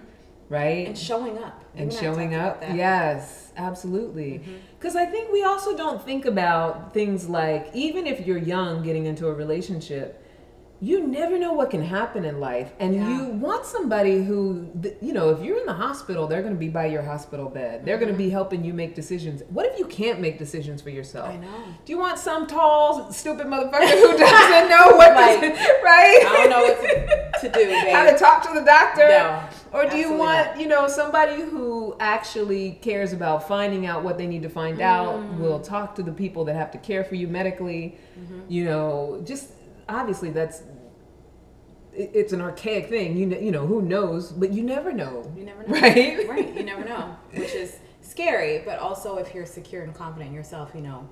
Right And showing up. and You I showing up. Mm-hmm. yes absolutely because i think we also don't think about things like even if you're young getting into a relationship you never know what can happen in life and Yeah. you want somebody who you know if you're in the hospital they're going to be by your hospital bed they're going to be helping you make decisions what if you can't make decisions for yourself Mm-hmm. I know. do you want some tall stupid motherfucker who doesn't know what Like, to, right I don't know what to, to do, babe. how to talk to the doctor No, or do you want not. you know somebody who actually cares about finding out what they need to find out Mm. will talk to the people that have to care for you medically Mm-hmm. you know just obviously that's it's an archaic thing you know, you know who knows but you never know You never know. right right. You never know. Which is scary, but also if you're secure and confident in yourself, you know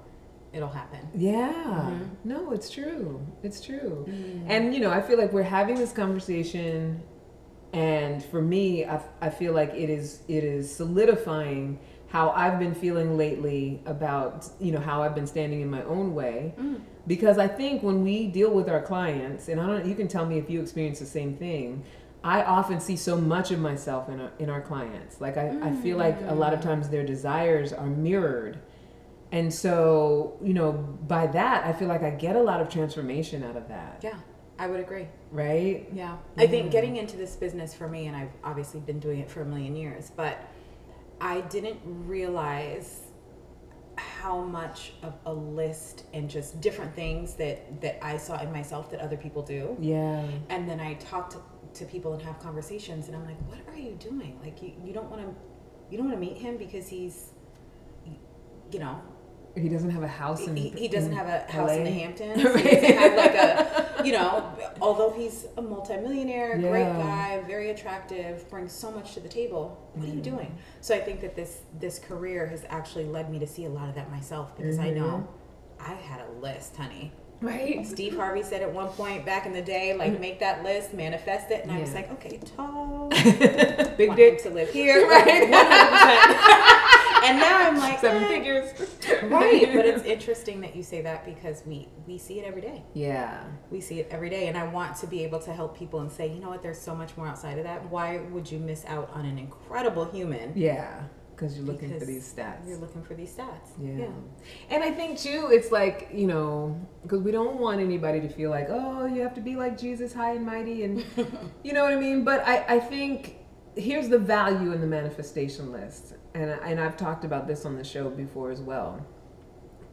it'll happen. Yeah. Mm-hmm. No, it's true. It's true. Mm. And you know, I feel like we're having this conversation And for me, I, I feel like it is it is solidifying how I've been feeling lately about you know how I've been standing in my own way. Because I think when we deal with our clients, and I don't, you can tell me if you experience the same thing. I often see so much of myself in our, in our clients. Like I, I feel like a lot of mm. times their desires are mirrored. And so, you know, by that, I feel like I get a lot of transformation out of that. Yeah, I would agree. Right? Yeah. I think mm. getting into this business for me, and I've obviously been doing it for a million years, but I didn't realize how much of a list and just different things that that I saw in myself that other people do. Yeah. And then I talk to, to people and have conversations, and I'm like, "What are you doing? Like, you, you don't want to, you don't want to meet him because he's, you know, He doesn't have a house in he, he doesn't in have a house in the LA. Hamptons. He doesn't have like a, you know, although he's a multimillionaire, great guy, very attractive, brings so much to the table. What Mm-hmm. are you doing? So I think that this this career has actually led me to see a lot of that myself because I know Mm-hmm. I had a list, honey. Right? Steve Harvey said at one point back in the day, like make that list, manifest it, and I was Mm-hmm. Like, okay, tall, Big dick, to live here, Right. One hundred percent. And now I'm like, seven eh, figures. right but it's interesting that you say that because we we see it every day Yeah. we see it every day and i want to be able to help people and say you know what there's so much more outside of that why would you miss out on an incredible human Yeah. Because you're looking for these stats. you're looking for these stats Yeah. And I think too, it's like, you know, because we don't want anybody to feel like, oh, you have to be like Jesus, high and mighty. And you know what I mean? But I, I think here's the value in the manifestation list. And, and I've talked about this on the show before as well.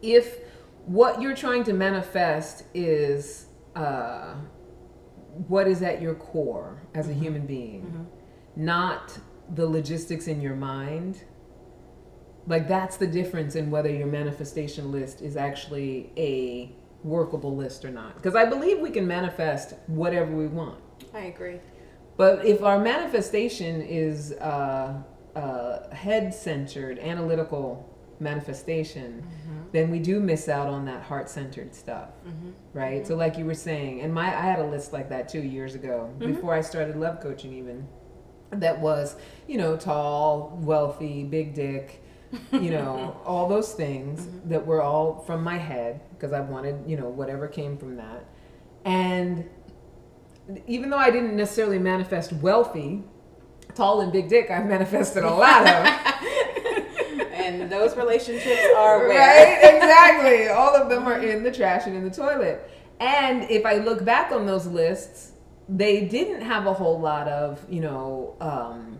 If what you're trying to manifest is uh, what is at your core as a human being, not the logistics in your mind, like that's the difference in whether your manifestation list is actually a workable list or not. Because I believe we can manifest whatever we want. i agree But if our manifestation is uh, uh, head centered, analytical manifestation, mm-hmm. then we do miss out on that heart centered stuff. Mm-hmm. Right? So, mm-hmm. like you were saying, and my I had a list like that too years ago, before I started love coaching, even that was, you know, tall, wealthy, big dick, you know, all those things that were all from my head because I wanted, you know, whatever came from that. And even though I didn't necessarily manifest wealthy, tall and big dick, I've manifested a lot of. and those relationships are where right? Exactly. All of them are in the trash and in the toilet. And if I look back on those lists, they didn't have a whole lot of, you know, um,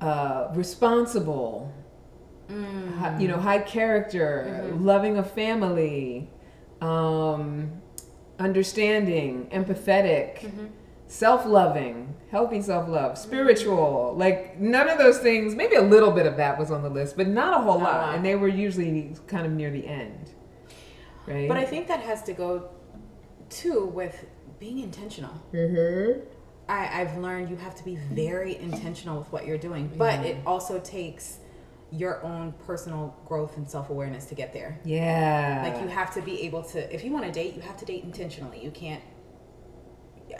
uh, responsible, hi- you know, high character, loving a family, um, understanding, empathetic, self-loving, healthy self-love, spiritual. Like none of those things. Maybe a little bit of that was on the list, but not a whole lot. lot. And they were usually kind of near the end, right? but i think that has to go too with being intentional mm-hmm. I, I've learned you have to be very intentional with what you're doing, but it also takes your own personal growth and self awareness to get there. yeah, Like you have to be able to, if you want to date, you have to date intentionally. You can't.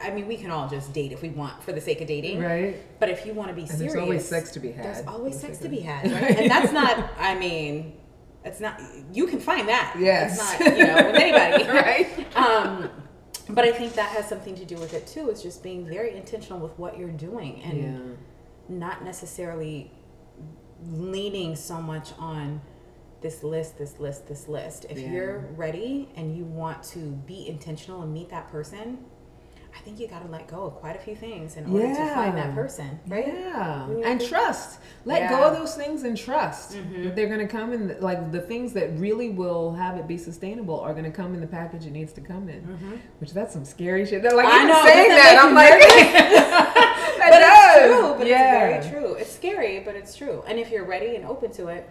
I mean, we can all just date if we want for the sake of dating, right. but if you want to be And serious, there's always sex to be had. There's always sex to be had, right? and that's not. I mean, it's not. You can find that. Yes. It's not. You know, with anybody, right. um, but I think that has something to do with it too. Is just being very intentional with what you're doing and Yeah. not necessarily leaning so much on this list, this list, this list. If Yeah. you're ready and you want to be intentional and meet that person, I think you got to let go of quite a few things in order to find that person, right? Yeah, you and mm-hmm. trust. Let go of those things and trust that they're going to come in. Like the things that really will have it be sustainable are going to come in the package it needs to come in. Mm-hmm. Which that's some scary shit. They're like I know, saying that, I'm like, that but does. it's true. But yeah. it's very true. It's scary, but it's true. And if you're ready and open to it,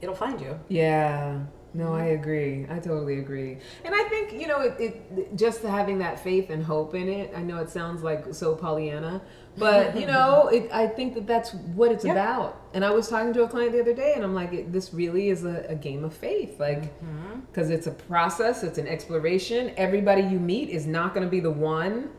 it'll find you. Yeah. No, I agree. I totally agree. And I think, you know, it, it just having that faith and hope in it. I know it sounds like so Pollyanna, but you know, it, I think that that's what it's Yeah. about. And I was talking to a client the other day and I'm like, it, this really is a, a game of faith. Like, mm-hmm. because it's a process, it's an exploration. Everybody you meet is not going to be the one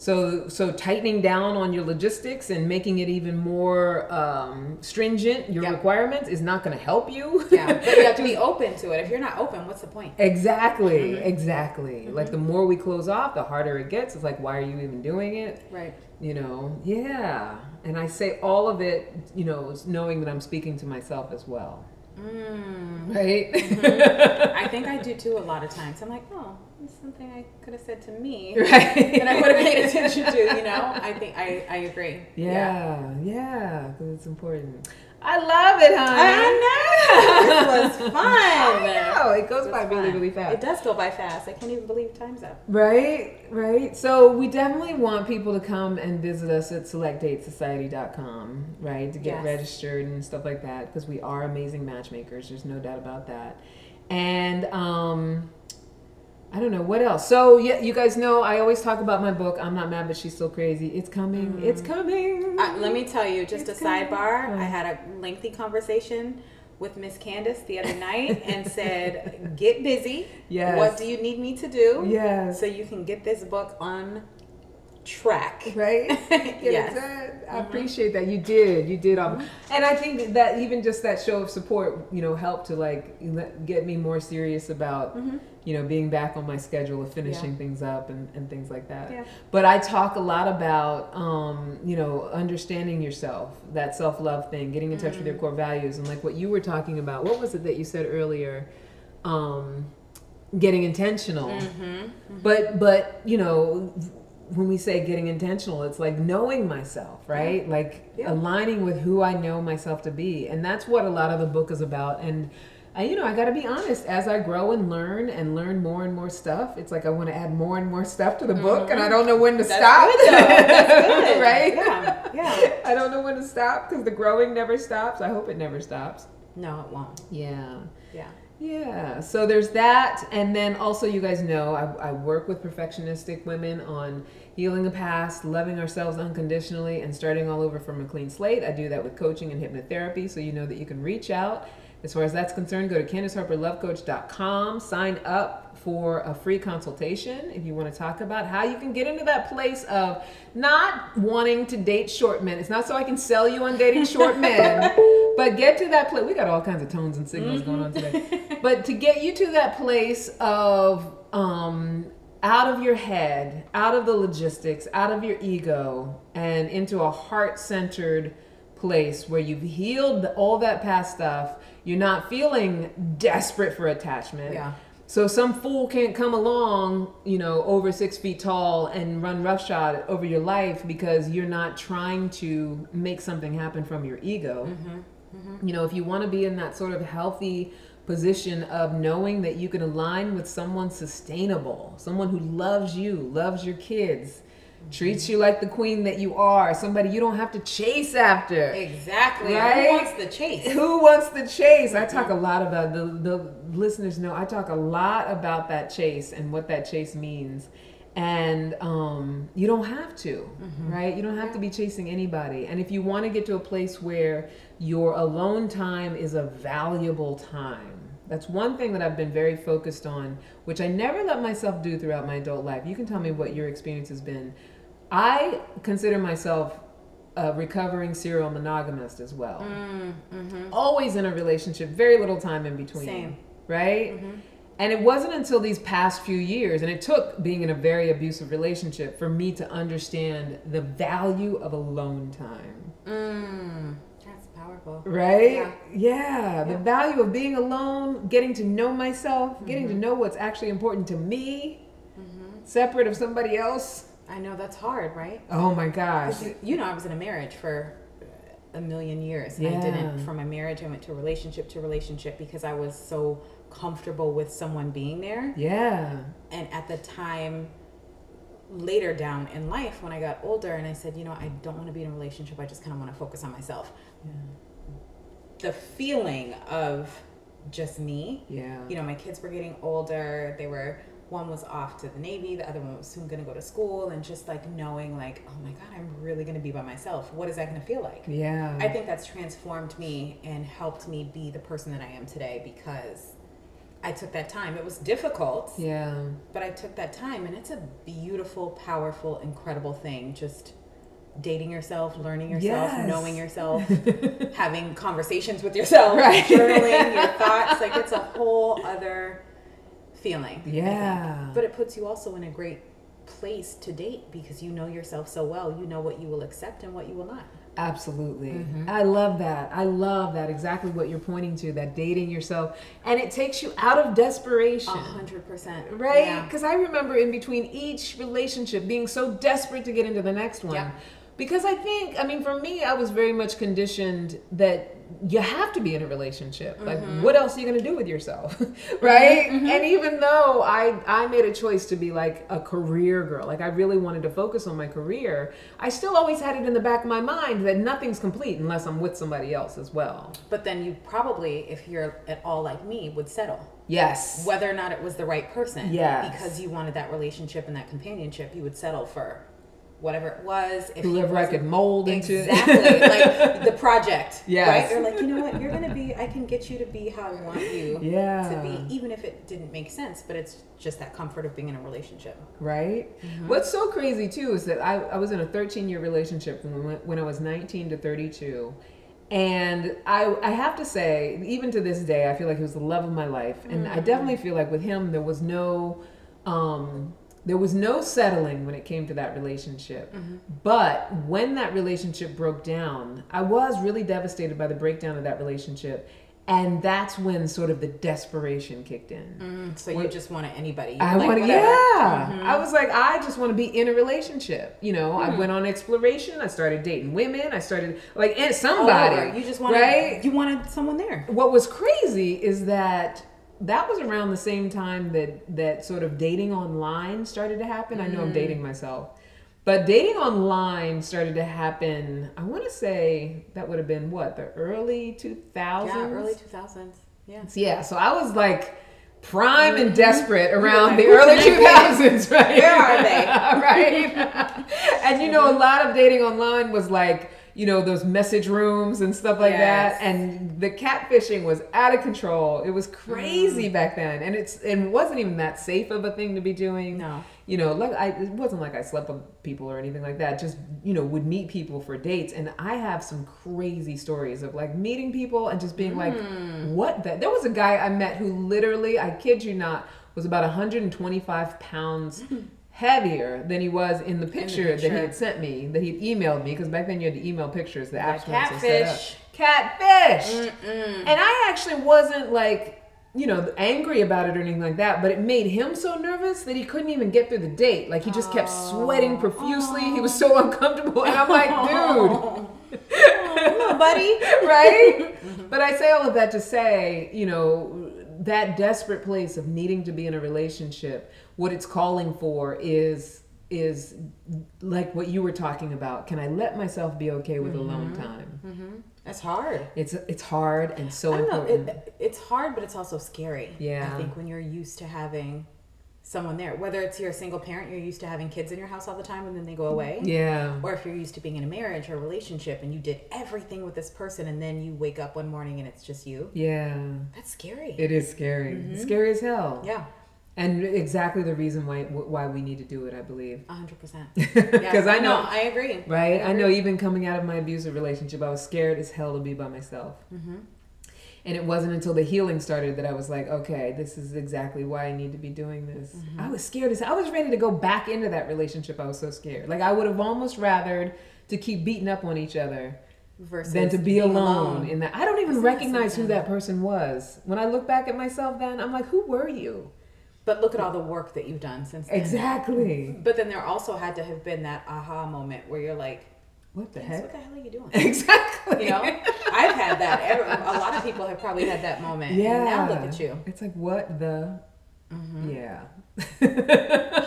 So, so tightening down on your logistics and making it even more um, stringent, your requirements is not going to help you. Yeah, but you have to be open to it. If you're not open, what's the point? exactly, Mm-hmm. exactly. Like the more we close off, the harder it gets. It's like, why are you even doing it? Right. You know, yeah. And I say all of it, you know, knowing that I'm speaking to myself as well. Mm. Right? I think I do too a lot of times. I'm like, oh, it's something I could have said to me right. that I would have paid attention to. You know, I think I, I agree. Yeah, yeah, because it's important. I love it, honey. I know. This was fun. I know. It goes This by really, really fast. It does go by fast. I can't even believe time's up. Right, right. So we definitely want people to come and visit us at selectdatesociety.com, right, to get Yes. registered and stuff like that because we are amazing matchmakers. There's no doubt about that. And um, I don't know what else. So yeah, you guys know I always talk about my book. I'm not mad, but she's still crazy. It's coming. It's coming. Uh, let me tell you, just It's a coming. sidebar. I had a lengthy conversation with Miss Candace the other night and said, "Get busy. Yes. What do you need me to do? yes. So you can get this book on track." right? Yes. I appreciate that you did. You did, um, and I think that even just that show of support, you know, helped to like get me more serious about, you know, being back on my schedule of finishing Yeah. things up and, and things like that. Yeah. But I talk a lot about, um, you know, understanding yourself, that self love thing, getting in touch with your core values, and like what you were talking about. What was it that you said earlier? Um, getting intentional. Mm-hmm. But but you know, when we say getting intentional, it's like knowing myself, right? Like Yeah. aligning with who I know myself to be, and that's what a lot of the book is about. And I, you know, I got to be honest. As I grow and learn and learn more and more stuff, it's like I want to add more and more stuff to the book, and I don't know when to Mm-hmm. That's stop. good. Good. right? Yeah. Yeah. I don't know when to stop because the growing never stops. I hope it never stops. No, it won't. Yeah. Yeah. Yeah, so there's that. And then also, you guys know I, I work with perfectionistic women on healing the past, loving ourselves unconditionally, and starting all over from a clean slate. I do that with coaching and hypnotherapy, so you know that you can reach out. As far as that's concerned, go to CandiceHarperLoveCoach.com, sign up for a free consultation if you want to talk about how you can get into that place of not wanting to date short men. It's not so I can sell you on dating short men, but get to that place. We got all kinds of tones and signals going on today. But to get you to that place of um, out of your head, out of the logistics, out of your ego, and into a heart centered place where you've healed all that past stuff. You're not feeling desperate for attachment. Yeah. So some fool can't come along, you know, over six feet tall and run roughshod over your life because you're not trying to make something happen from your ego. Mm-hmm. Mm-hmm. You know, if you want to be in that sort of healthy position of knowing that you can align with someone sustainable, someone who loves you, loves your kids, treats you like the queen that you are, somebody you don't have to chase after. Exactly. Right? Who wants the chase? Who wants the chase? I talk a mm-hmm. lot about the the listeners know I talk a lot about that chase and what that chase means. And um, you don't have to, mm-hmm. right? You don't have to be chasing anybody. And if you want to get to a place where your alone time is a valuable time, that's one thing that I've been very focused on, which I never let myself do throughout my adult life. You can tell me what your experience has been. I consider myself a recovering serial monogamist as well. Mm, mm-hmm. Always in a relationship, very little time in between. Same. Right? Mm-hmm. And it wasn't until these past few years, and it took being in a very abusive relationship for me to understand the value of alone time. Mm, that's powerful. Right? Yeah. Yeah. The value of being alone, getting to know myself, getting to know what's actually important to me, separate of somebody else. I know that's hard, right? Oh my gosh. you- You know, I was in a marriage for a million years, and I didn't. From my marriage, I went to relationship to relationship because I was so comfortable with someone being there. Yeah. And at the time, later down in life, when I got older, and I said, you know, I don't want to be in a relationship. I just kind of want to focus on myself. Yeah. The feeling of just me Yeah. you know, my kids were getting older. They were one was off to the Navy, the other one was soon going to go to school, and just like knowing, like, oh my God, I'm really going to be by myself. What is that going to feel like? Yeah. I think that's transformed me and helped me be the person that I am today because I took that time. It was difficult, Yeah. but I took that time, and it's a beautiful, powerful, incredible thing. Just dating yourself, learning yourself, Yes. knowing yourself, having conversations with yourself, Right. journaling your thoughts. Like it's a whole other feeling. Yeah. But it puts you also in a great place to date because you know yourself so well. You know what you will accept and what you will not. Absolutely. Mm-hmm. I love that. I love that. Exactly what you're pointing to that dating yourself. And it takes you out of desperation. A hundred percent. Right? Yeah. Because I remember in between each relationship being so desperate to get into the next one. Yeah. Because I think, I mean, for me, I was very much conditioned that you have to be in a relationship. Like, Mm-hmm. what else are you going to do with yourself? right? And even though I, I made a choice to be like a career girl, like I really wanted to focus on my career, I still always had it in the back of my mind that nothing's complete unless I'm with somebody else as well. But then you probably, if you're at all like me, would settle. Yes. Whether or not it was the right person. Yes. Because you wanted that relationship and that companionship, you would settle for whatever it was. If Whoever I could mold into. Exactly. like the project. Yes. Right? You're like, you know what? You're going to be, I can get you to be how I want you Yeah. to be, even if it didn't make sense, but it's just that comfort of being in a relationship. right? Mm-hmm. What's so crazy too is that I, I was in a 13 year relationship when, when I was 19 to 32. And I, I have to say, even to this day, I feel like he was the love of my life. And Mm-hmm. I definitely feel like with him, there was no, um, there was no settling when it came to that relationship. Mm-hmm. But when that relationship broke down, I was really devastated by the breakdown of that relationship. And that's when sort of the desperation kicked in. So you just wanted anybody. You I like, want, whatever. Mm-hmm. yeah. I was like, I just want to be in a relationship. You know, Hmm. I went on exploration. I started dating women. I started like and somebody. over. You just wanted, right. you wanted someone there. What was crazy is that that was around the same time that that sort of dating online started to happen. I know I'm Mm. dating myself. But dating online started to happen, I want to say that would have been what, the early 2000s? Yeah, early 2000s. Yeah. Yeah, so I was like prime and desperate around the early 2000s, right? Where are they? right? and you know, a lot of dating online was like, you know, those message rooms and stuff like Yes. that. And the catfishing was out of control. It was crazy Mm. back then. And it's and it wasn't even that safe of a thing to be doing. No. You know, like I it wasn't like I slept with people or anything like that. Just, you know, would meet people for dates. And I have some crazy stories of like meeting people and just being like, Hmm. what the there was a guy I met who literally, I kid you not, was about 125 pounds heavier than he was in the picture, that he had sent me, that he'd emailed me, because back then you had to email pictures. The apps Like weren't so set catfish. Catfish. And I actually wasn't like, you know, angry about it or anything like that, but it made him so nervous that he couldn't even get through the date. Like he just kept sweating profusely. He was so uncomfortable. And I'm like, dude, buddy. right? But I say all of that to say, you know, that desperate place of needing to be in a relationship, what it's calling for is is like what you were talking about. Can I let myself be okay with mm-hmm. alone time? Mm-hmm. It's hard. It's it's hard and so I don't know. important. It, it's hard, but it's also scary. Yeah. I think when you're used to having someone there, whether it's you're a single parent, you're used to having kids in your house all the time and then they go away. yeah. Or if you're used to being in a marriage or a relationship and you did everything with this person and then you wake up one morning and it's just you, Yeah. that's scary. It is scary. Scary as hell. yeah, And exactly the reason why why we need to do it, I believe. 100%. Because I know No, I agree. Right? I agree. know even coming out of my abusive relationship, I was scared as hell to be by myself. Mm-hmm. And it wasn't until the healing started that I was like, okay, this is exactly why I need to be doing this. Mm-hmm. I was scared as I was ready to go back into that relationship. I was so scared. Like I would have almost rathered to keep beating up on each other Versus than to be being alone, in that. I don't even Isn't that recognize who that person was. When I look back at myself then, I'm like, who were you? But look at all the work that you've done since then. Exactly. But then there also had to have been that aha moment where you're like, What the "Yes, heck? what the hell are you doing? Exactly. You know, I've had that. Every, a lot of people have probably had that moment. Yeah. And now look at you. It's like what the Mm-hmm. yeah.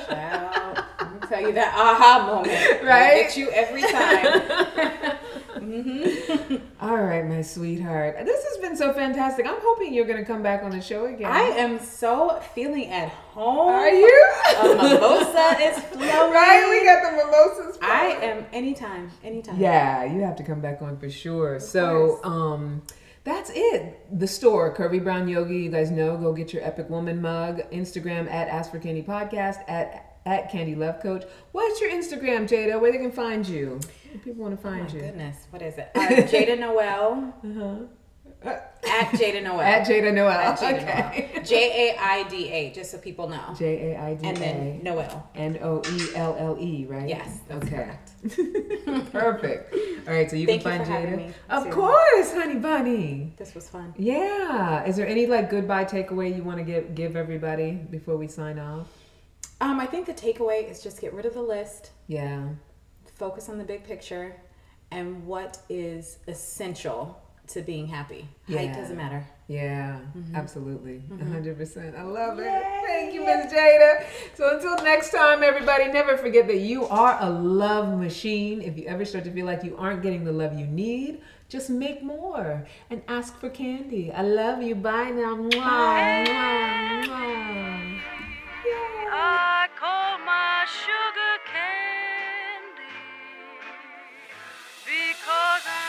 Child, let me tell you that aha moment. Right? Get you every time. All right, my sweetheart. This has been so fantastic. I'm hoping you're going to come back on the show again. I am so feeling at home. Are you? A mimosa is flowing. right? We got the mimosas. I am anytime, anytime. Yeah, you have to come back on for sure. So, course. um That's it. The store, Curvy Brown Yogi. You guys know. Go get your Epic Woman mug. Instagram at Ask for Candy Podcast at at Candy Love Coach. What's your Instagram, Jaida? Where they can find you? If people want to Oh find my you. goodness, what is it? Uh, Jaida Noelle Uh-huh. at Jaida Noelle. At Jaida Noelle. At Jaida okay. J A I D A, just so people know. J A I D And A then Noelle. N O E L L E, right? Yes, okay. Perfect. All right, so you Thank can you find Jaida. Of too. course, honey bunny. This was fun. Yeah. Is there any like goodbye takeaway you want to give give everybody before we sign off? Um, I think the takeaway is just get rid of the list, Yeah. focus on the big picture, and what is essential to being happy. Height doesn't matter. Yeah, Mm-hmm. absolutely. a 100%. I love it. Thank you, Miss Jaida. So until next time, everybody, never forget that you are a love machine. If you ever start to feel like you aren't getting the love you need, just make more and ask for candy. I love you. Bye now. Mwah, mwah, mwah. I call my sugar candy because I